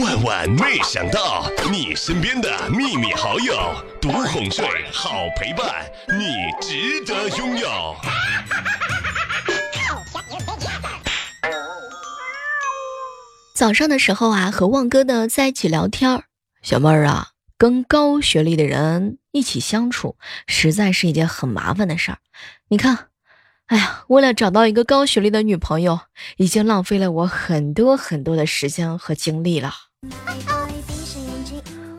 万万没想到，你身边的秘密好友，独哄睡，好陪伴，你值得拥有。早上的时候啊，和旺哥呢在一起聊天儿，小妹儿啊，跟高学历的人一起相处，实在是一件很麻烦的事儿。你看，哎呀，为了找到一个高学历的女朋友，已经浪费了我很多很多的时间和精力了。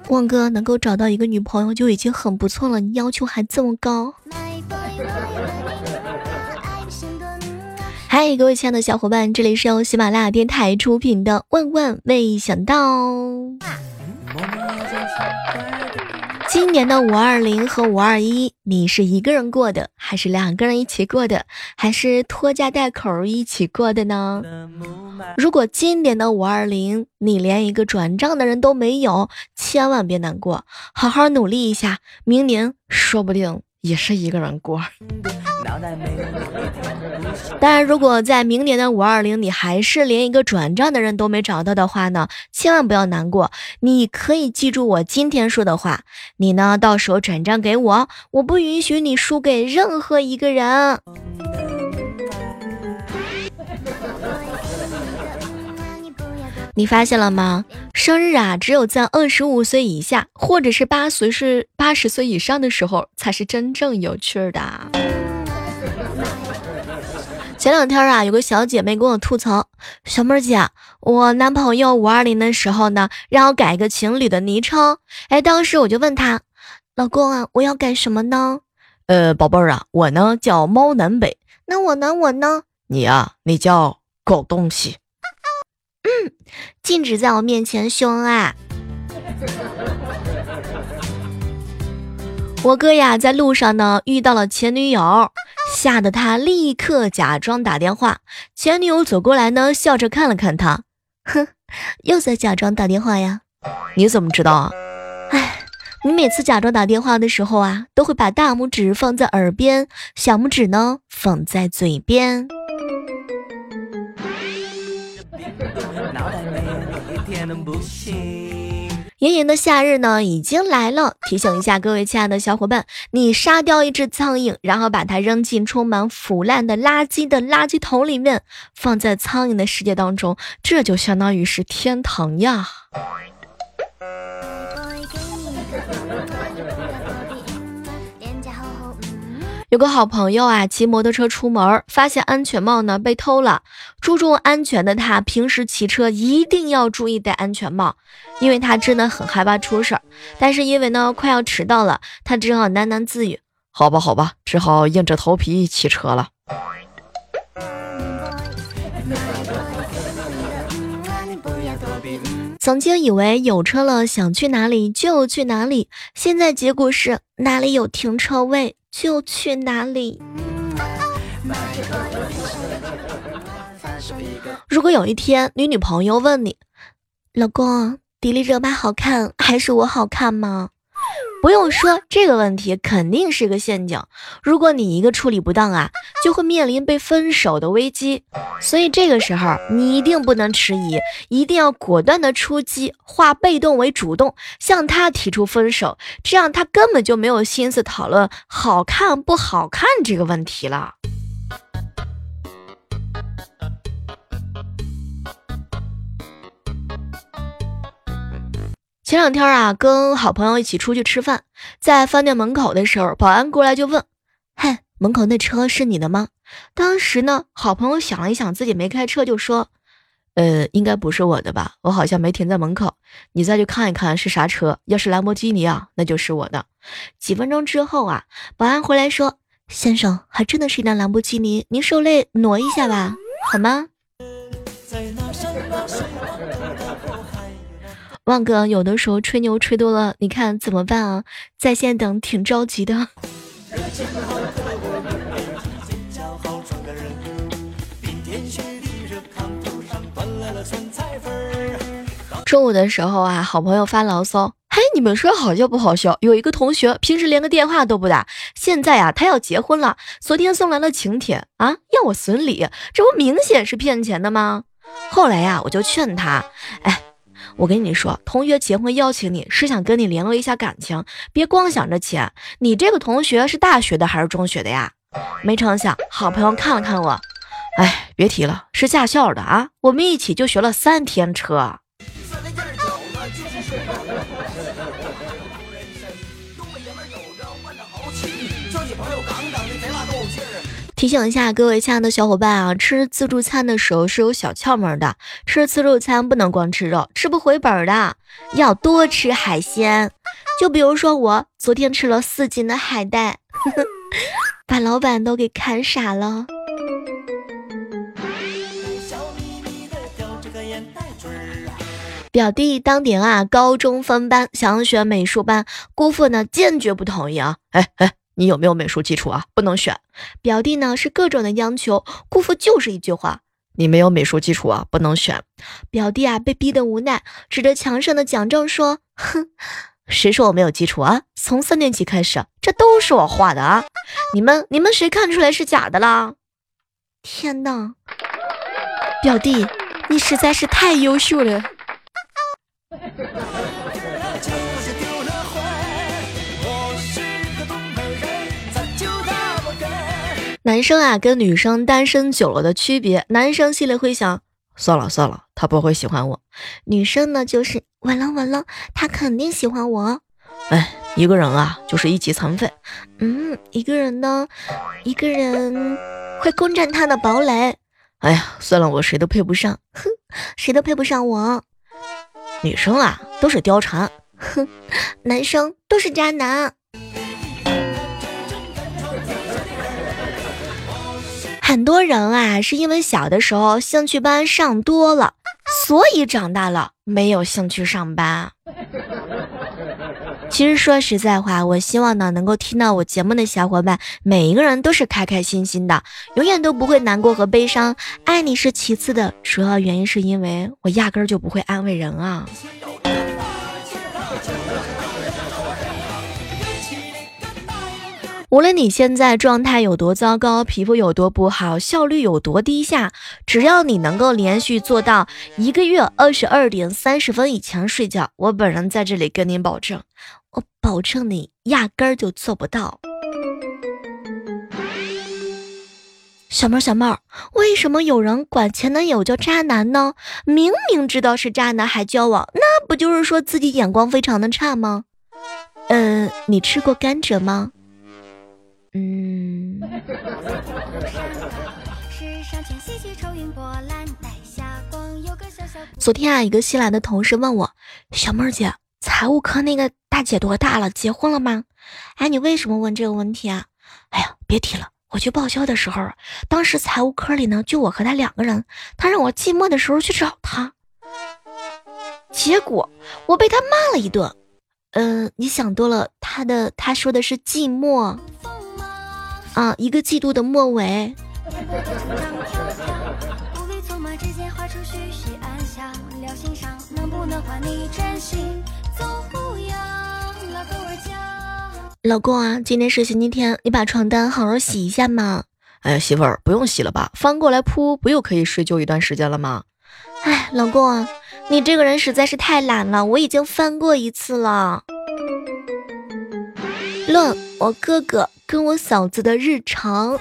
旺哥能够找到一个女朋友就已经很不错了，你要求还这么高？嗨，各位亲爱的小伙伴，这里是由喜马拉雅电台出品的《万万没想到》。今年的五二零和五二一，你是一个人过的，还是两个人一起过的，还是拖家带口一起过的呢？如果今年的五二零你连一个转账的人都没有，千万别难过，好好努力一下，明年说不定。也是一个人过。脑袋没有当然，如果在明年的五二零，你还是连一个转账的人都没找到的话呢，千万不要难过。你可以记住我今天说的话，你呢到时候转账给我，我不允许你输给任何一个人。你发现了吗？生日啊，只有在二十五岁以下，或者是八岁是八十岁以上的时候，才是真正有趣的。前两天啊，有个小姐妹跟我吐槽：“小妹儿姐，我男朋友五二零的时候呢，让我改一个情侣的昵称。哎，当时我就问他：老公啊，我要改什么呢？呃，宝贝儿啊，我呢叫猫南北。那我呢，我呢？你啊，你叫狗东西。”嗯，禁止在我面前秀恩爱。我哥呀，在路上呢遇到了前女友，吓得他立刻假装打电话。前女友走过来呢，笑着看了看他，哼，又在假装打电话呀？你怎么知道啊？哎，你每次假装打电话的时候啊，都会把大拇指放在耳边，小拇指呢放在嘴边。炎炎的夏日呢，已经来了。提醒一下各位亲爱的小伙伴，你杀掉一只苍蝇，然后把它扔进充满腐烂的垃圾的垃圾桶里面，放在苍蝇的世界当中，这就相当于是天堂呀。有个好朋友啊，骑摩托车出门，发现安全帽呢被偷了。注重安全的他，平时骑车一定要注意戴安全帽，因为他真的很害怕出事儿。但是因为呢快要迟到了，他只好喃喃自语：“好吧，好吧，只好硬着头皮骑车了。”曾经以为有车了，想去哪里就去哪里，现在结果是哪里有停车位。就去哪里。如果有一天你女朋友问你，老公，迪丽热巴好看还是我好看吗？不用说，这个问题肯定是个陷阱。如果你一个处理不当啊，就会面临被分手的危机。所以这个时候你一定不能迟疑，一定要果断的出击，化被动为主动，向他提出分手。这样他根本就没有心思讨论好看不好看这个问题了。前两天啊，跟好朋友一起出去吃饭，在饭店门口的时候，保安过来就问：“嘿，门口那车是你的吗？”当时呢，好朋友想了一想，自己没开车，就说：“呃，应该不是我的吧，我好像没停在门口。你再去看一看是啥车，要是兰博基尼啊，那就是我的。”几分钟之后啊，保安回来说：“先生，还真的是一辆兰博基尼，您受累挪一下吧，好吗？”旺哥，有的时候吹牛吹多了，你看怎么办啊？在线等，挺着急的。中午的时候啊，好朋友发牢骚，嘿，你们说好笑不好笑？有一个同学平时连个电话都不打，现在啊，他要结婚了，昨天送来了请帖啊，要我损礼，这不明显是骗钱的吗？后来呀，我就劝他，哎。我跟你说，同学结婚邀请你是想跟你联络一下感情，别光想着钱。你这个同学是大学的还是中学的呀？没成想，好朋友看了看我，哎，别提了，是驾校的啊。我们一起就学了三天车。提醒一下各位亲爱的小伙伴啊，吃自助餐的时候是有小窍门的。吃自助餐不能光吃肉，吃不回本的，要多吃海鲜。就比如说我昨天吃了四斤的海带，把老板都给看傻了。表弟当年啊，高中分班，想选美术班，姑父呢坚决不同意啊！哎哎。你有没有美术基础啊？不能选。表弟呢是各种的央求，姑父就是一句话：你没有美术基础啊，不能选。表弟啊被逼得无奈，指着墙上的奖状说：“哼，谁说我没有基础啊？从三年级开始，这都是我画的啊！你们你们谁看出来是假的啦？天哪，表弟，你实在是太优秀了。”男生啊，跟女生单身久了的区别，男生心里会想：算了算了，他不会喜欢我。女生呢，就是完了完了，他肯定喜欢我。哎，一个人啊，就是一级残废。嗯，一个人呢，一个人会攻占他的堡垒。哎呀，算了，我谁都配不上，哼，谁都配不上我。女生啊，都是貂蝉，哼，男生都是渣男。很多人啊，是因为小的时候兴趣班上多了，所以长大了没有兴趣上班。其实说实在话，我希望呢，能够听到我节目的小伙伴，每一个人都是开开心心的，永远都不会难过和悲伤。爱你是其次的，主要原因是因为我压根儿就不会安慰人啊。无论你现在状态有多糟糕，皮肤有多不好，效率有多低下，只要你能够连续做到一个月二十二点三十分以前睡觉，我本人在这里跟您保证，我保证你压根儿就做不到。小妹儿，小妹儿，为什么有人管前男友叫渣男呢？明明知道是渣男还交往，那不就是说自己眼光非常的差吗？嗯，你吃过甘蔗吗？嗯。昨天啊，一个新来的同事问我：“小妹儿姐，财务科那个大姐多大了？结婚了吗？”哎，你为什么问这个问题啊？哎呀，别提了，我去报销的时候，当时财务科里呢就我和他两个人，他让我寂寞的时候去找他，结果我被他骂了一顿。嗯，你想多了，他的他说的是寂寞。啊，一个季度的末尾。老公啊，今天是星期天，你把床单好好洗一下嘛。哎呀，媳妇儿不用洗了吧，翻过来铺，不又可以睡就一段时间了吗？哎，老公啊，你这个人实在是太懒了，我已经翻过一次了。论我哥哥。跟我嫂子的日常。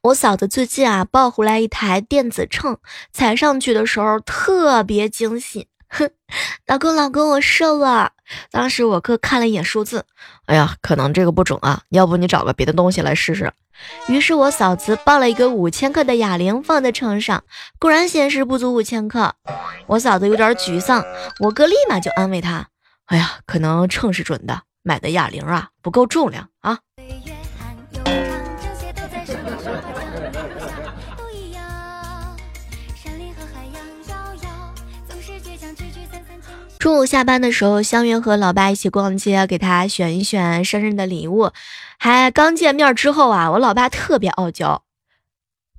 我嫂子最近啊抱回来一台电子秤，踩上去的时候特别惊喜。哼，老公老公，我瘦了。当时我哥看了一眼数字，哎呀，可能这个不准啊，要不你找个别的东西来试试。于是我嫂子抱了一个五千克的哑铃放在秤上，果然显示不足五千克。我嫂子有点沮丧，我哥立马就安慰她：“哎呀，可能秤是准的，买的哑铃啊不够重量啊。”中午下班的时候，香云和老爸一起逛街，给他选一选生日的礼物。还刚见面之后啊，我老爸特别傲娇，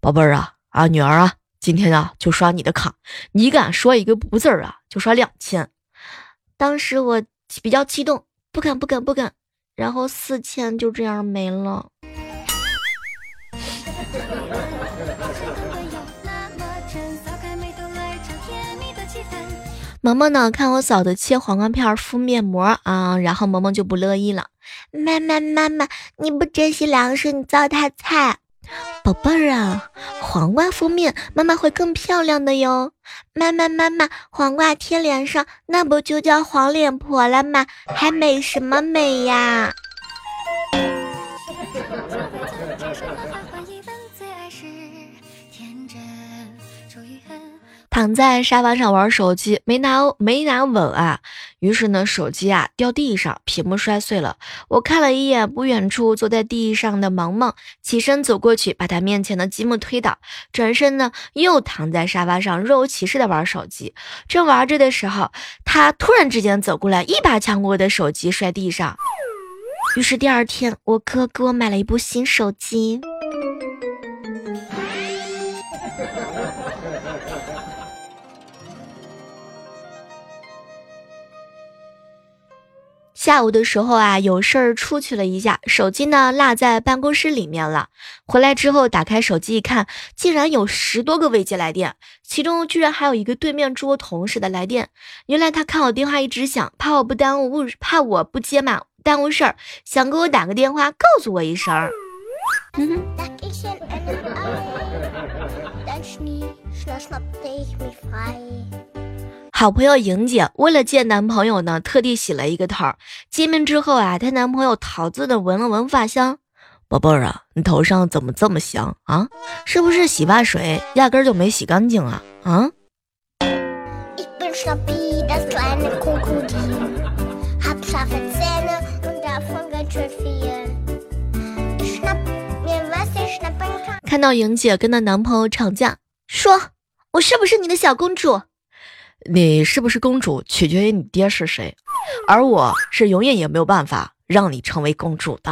宝贝儿啊啊女儿啊，今天啊就刷你的卡，你敢说一个不字儿啊，就刷两千。当时我比较激动，不敢不敢不敢，然后四千就这样没了。萌萌呢？看我嫂子切黄瓜片敷面膜啊，然后萌萌就不乐意了。妈妈妈妈，你不珍惜粮食，你糟蹋菜。宝贝儿啊，黄瓜敷面，妈妈会更漂亮的哟。妈妈妈妈，黄瓜贴脸上，那不就叫黄脸婆了吗？还美什么美呀？躺在沙发上玩手机，没拿没拿稳啊，于是呢，手机啊掉地上，屏幕摔碎了。我看了一眼不远处坐在地上的萌萌，起身走过去，把他面前的积木推倒，转身呢又躺在沙发上若无其事的玩手机。正玩着的时候，他突然之间走过来，一把抢过我的手机，摔地上。于是第二天，我哥给我买了一部新手机。下午的时候啊，有事儿出去了一下，手机呢落在办公室里面了。回来之后打开手机一看，竟然有十多个未接来电，其中居然还有一个对面桌同事的来电。原来他看我电话一直响，怕我不耽误，怕我不接嘛，耽误事儿，想给我打个电话告诉我一声。好朋友莹姐为了见男朋友呢，特地洗了一个头。见面之后啊，她男朋友桃子的闻了闻发香，宝贝儿啊，你头上怎么这么香啊？是不是洗发水压根就没洗干净啊？啊？看到莹姐跟她男朋友吵架，说我是不是你的小公主？你是不是公主，取决于你爹是谁，而我是永远也没有办法让你成为公主的。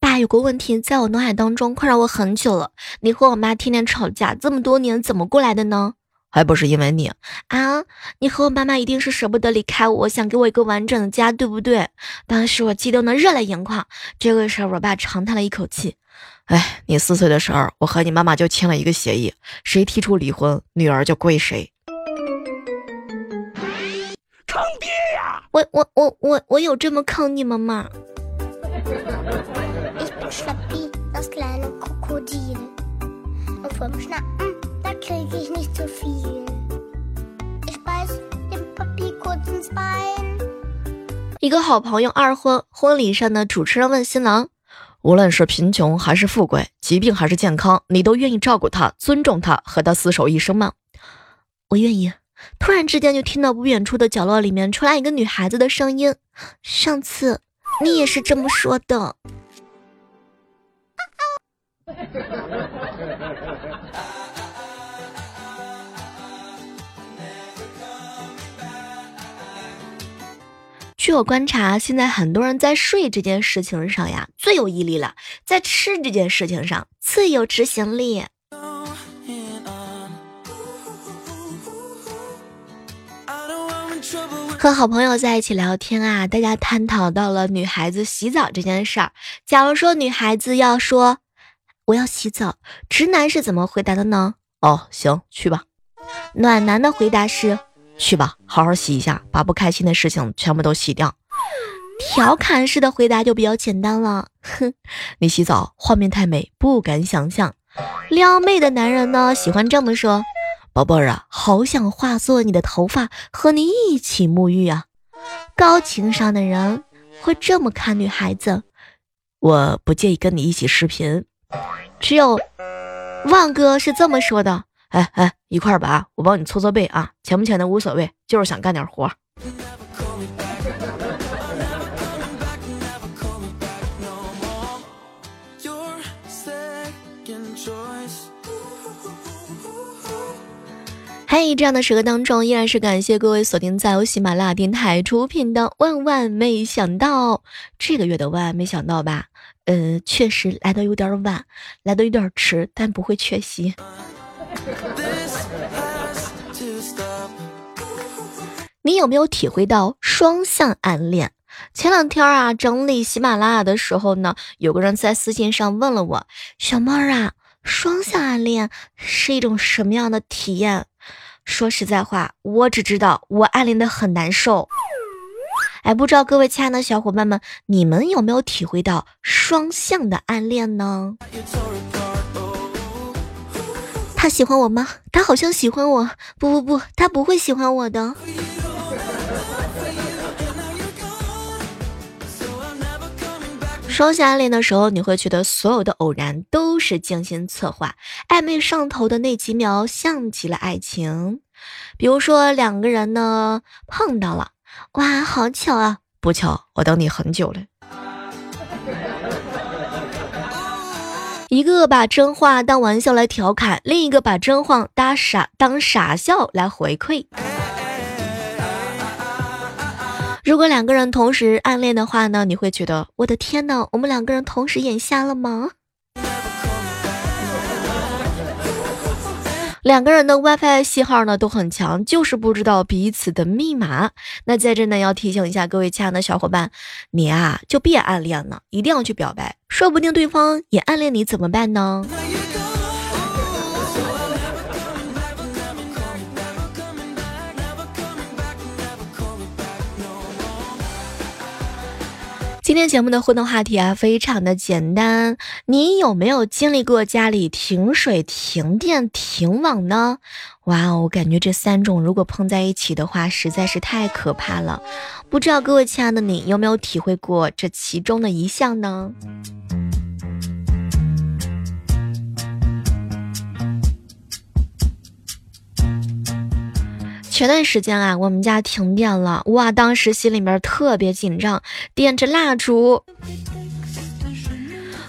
爸，有个问题在我脑海当中困扰我很久了。你和我妈天天吵架，这么多年怎么过来的呢？还不是因为你啊！你和我妈妈一定是舍不得离开我，想给我一个完整的家，对不对？当时我激动的热泪盈眶。这个时候，我爸长叹了一口气：“哎，你四岁的时候，我和你妈妈就签了一个协议，谁提出离婚，女儿就归谁。”坑爹呀！我我我我我有这么坑你们吗？一个好朋友二婚，婚礼上的主持人问新郎：“无论是贫穷还是富贵，疾病还是健康，你都愿意照顾他、尊重他，和他厮守一生吗？”我愿意。突然之间，就听到不远处的角落里面传来一个女孩子的声音：“上次你也是这么说的。”据我观察，现在很多人在睡这件事情上呀最有毅力了，在吃这件事情上最有执行力。和好朋友在一起聊天啊，大家探讨到了女孩子洗澡这件事儿。假如说女孩子要说我要洗澡，直男是怎么回答的呢？哦，行，去吧。暖男的回答是。去吧，好好洗一下，把不开心的事情全部都洗掉。调侃式的回答就比较简单了，哼，你洗澡画面太美，不敢想象。撩妹的男人呢，喜欢这么说：宝贝儿啊，好想化作你的头发，和你一起沐浴啊。高情商的人会这么看女孩子，我不介意跟你一起视频。只有旺哥是这么说的。哎哎，一块儿吧，我帮你搓搓背啊，钱不钱的无所谓，就是想干点活。嗨，这样的时刻当中，依然是感谢各位锁定在由喜马拉雅电台出品的《万万没想到》这个月的万万没想到吧？呃，确实来的有点晚，来的有点迟，但不会缺席。你有没有体会到双向暗恋？前两天啊，整理喜马拉雅的时候呢，有个人在私信上问了我：“小妹儿啊，双向暗恋是一种什么样的体验？”说实在话，我只知道我暗恋的很难受。哎，不知道各位亲爱的小伙伴们，你们有没有体会到双向的暗恋呢？他喜欢我吗？他好像喜欢我。不不不，他不会喜欢我的。双向暗恋的时候，你会觉得所有的偶然都是精心策划，暧昧上头的那几秒像极了爱情。比如说两个人呢碰到了，哇，好巧啊！不巧，我等你很久了。一个把真话当玩笑来调侃，另一个把真话当傻当傻笑来回馈。如果两个人同时暗恋的话呢？你会觉得我的天呐，我们两个人同时眼瞎了吗？两个人的 WiFi 信号呢都很强，就是不知道彼此的密码。那在这呢要提醒一下各位亲爱的小伙伴，你啊就别暗恋了，一定要去表白，说不定对方也暗恋你，怎么办呢？今天节目的互动话题啊，非常的简单。你有没有经历过家里停水、停电、停网呢？哇哦，我感觉这三种如果碰在一起的话，实在是太可怕了。不知道各位亲爱的你有没有体会过这其中的一项呢？前段时间啊，我们家停电了，哇，当时心里面特别紧张，点着蜡烛，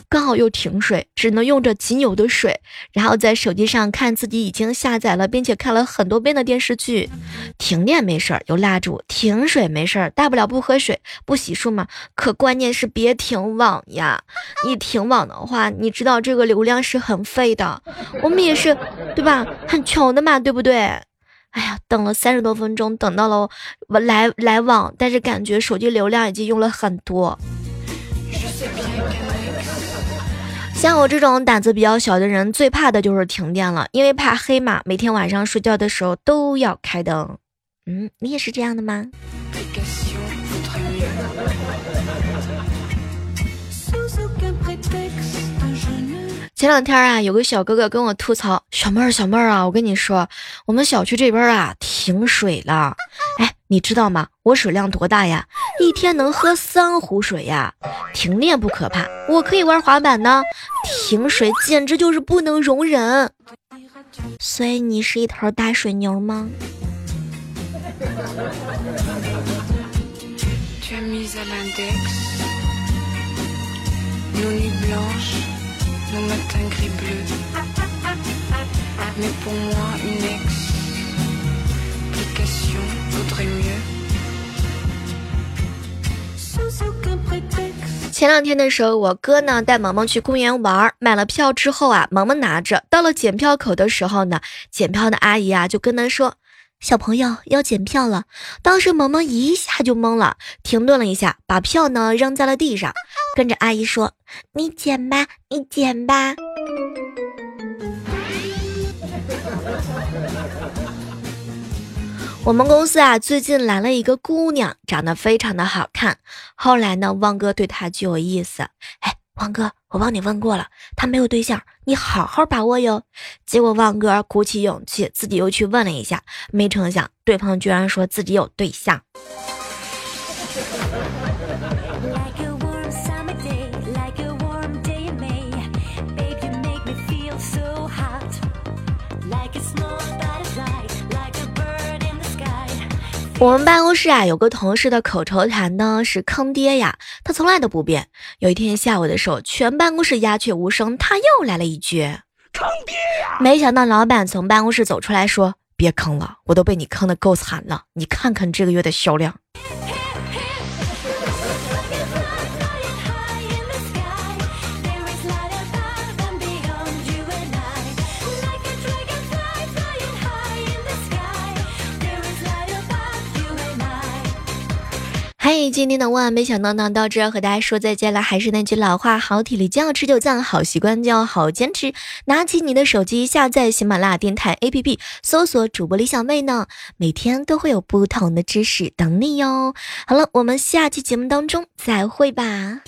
刚好又停水，只能用着仅有的水，然后在手机上看自己已经下载了并且看了很多遍的电视剧。停电没事儿，有蜡烛；停水没事儿，大不了不喝水，不洗漱嘛。可关键是别停网呀！一停网的话，你知道这个流量是很费的，我们也是，对吧？很穷的嘛，对不对？哎呀，等了三十多分钟，等到了我来来往，但是感觉手机流量已经用了很多。像我这种胆子比较小的人，最怕的就是停电了，因为怕黑嘛。每天晚上睡觉的时候都要开灯。嗯，你也是这样的吗？前两天啊，有个小哥哥跟我吐槽：“小妹儿，小妹儿啊，我跟你说，我们小区这边啊停水了。哎，你知道吗？我水量多大呀？一天能喝三壶水呀！停电不可怕，我可以玩滑板呢。停水简直就是不能容忍。所以你是一头大水牛吗？”前两天的时候，我哥呢带萌萌去公园玩，买了票之后啊，萌萌拿着，到了检票口的时候呢，检票的阿姨啊就跟他说：“小朋友要检票了。”当时萌萌一下就懵了，停顿了一下，把票呢扔在了地上，跟着阿姨说：“你捡吧，你捡吧。”我们公司啊，最近来了一个姑娘，长得非常的好看。后来呢，旺哥对她就有意思。哎，王哥，我帮你问过了，他没有对象，你好好把握哟。结果旺哥鼓起勇气，自己又去问了一下，没成想对方居然说自己有对象。我们办公室啊，有个同事的口头禅呢是“坑爹呀”，他从来都不变。有一天下午的时候，全办公室鸦雀无声，他又来了一句“坑爹呀”。没想到老板从办公室走出来说：“别坑了，我都被你坑的够惨了，你看看这个月的销量。”嗨，今天的万万没想到呢，到这儿和大家说再见了。还是那句老话，好体力就要持久战，好习惯就要好坚持。拿起你的手机，下载喜马拉雅电台 APP，搜索主播李小妹呢，每天都会有不同的知识等你哟。好了，我们下期节目当中再会吧。